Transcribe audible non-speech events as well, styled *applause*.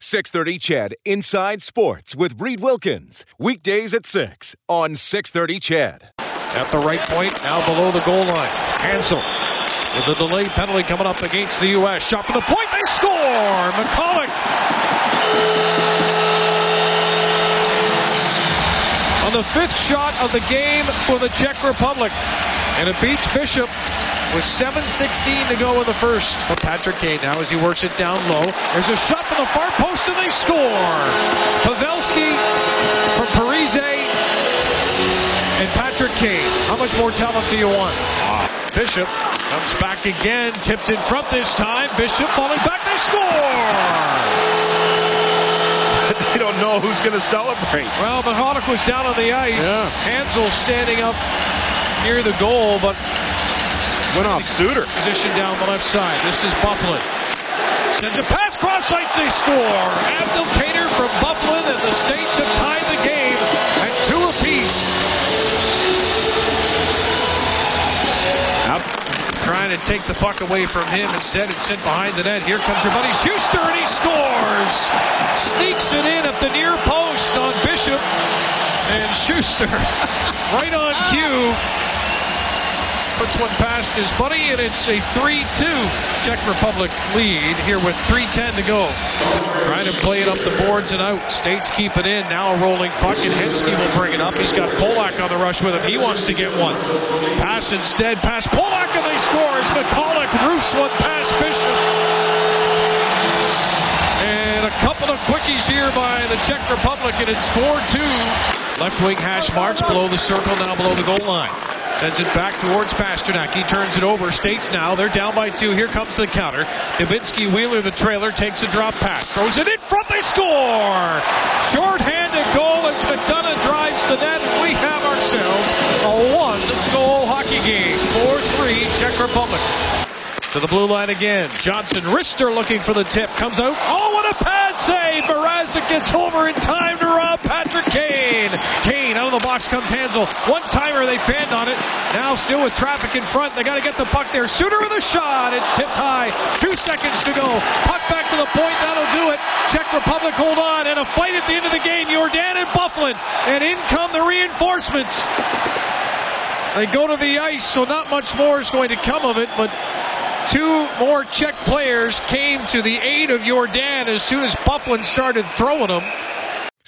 630 CHED Inside Sports with Reid Wilkins. Weekdays at 6 on 630 CHED. At the right point, now below the goal line. Hanzal with the delayed penalty coming up against the U.S. Shot for the point, they score! McCulloch on the fifth shot of the game for the Czech Republic. And it beats Bishop with 7.16 to go in the first. But Patrick Kane now as he works it down low. There's a shot from the far post and they score. Pavelski from Parise and Patrick Kane. How much more talent do you want? Bishop comes back again, tipped in front this time. Bishop falling back, they score! *laughs* they don't know who's going to celebrate. Well, Mahonic was down on the ice. Yeah. Hanzal standing up near the goal, but Went off Suter. position down the left side. This is Byfuglien. Sends a pass cross ice, they score. Abdelkader from Byfuglien, and the States have tied the game at two apiece. Up, trying to take the puck away from him. Instead, it's sent behind the net. Here comes your buddy Sustr, and he scores. Sneaks it in at the near post on Bishop. And Sustr, *laughs* right on cue, puts one past his buddy, and it's a 3-2 Czech Republic lead here with 3.10 to go. Trying to play it up the boards and out. States keep it in. Now a rolling puck, and Hemsky will bring it up. He's got Polak on the rush with him. He wants to get one. Pass instead, pass Polak, and they score as McCulloch roofs one past Bishop. And a couple of quickies here by the Czech Republic, and it's 4-2. Left wing hash marks below the circle, now below the goal line. Sends it back towards Pastrnak. He turns it over. States now. They're down by two. Here comes the counter. Davinsky Wheeler, the trailer, takes a drop pass. Throws it in front. They score! Short-handed goal as McDonagh drives the net, and we have ourselves a one-goal hockey game. 4-3 Czech Republic. To the blue line again. Johnson Rister looking for the tip. Comes out. Oh, what a pad save! Mrazek gets over in time to rob Patrick Kane. Kane out of the box comes Hanzal. One timer, they fanned on it. Now still with traffic in front. They got to get the puck there. Suter with a shot. It's tipped high. Two seconds to go. Puck back to the point. That'll do it. Czech Republic hold on. And a fight at the end of the game. Jordan and Byfuglien. And in come the reinforcements. They go to the ice, so not much more is going to come of it, but Two more Czech players came to the aid of Jordan as soon as Byfuglien started throwing them.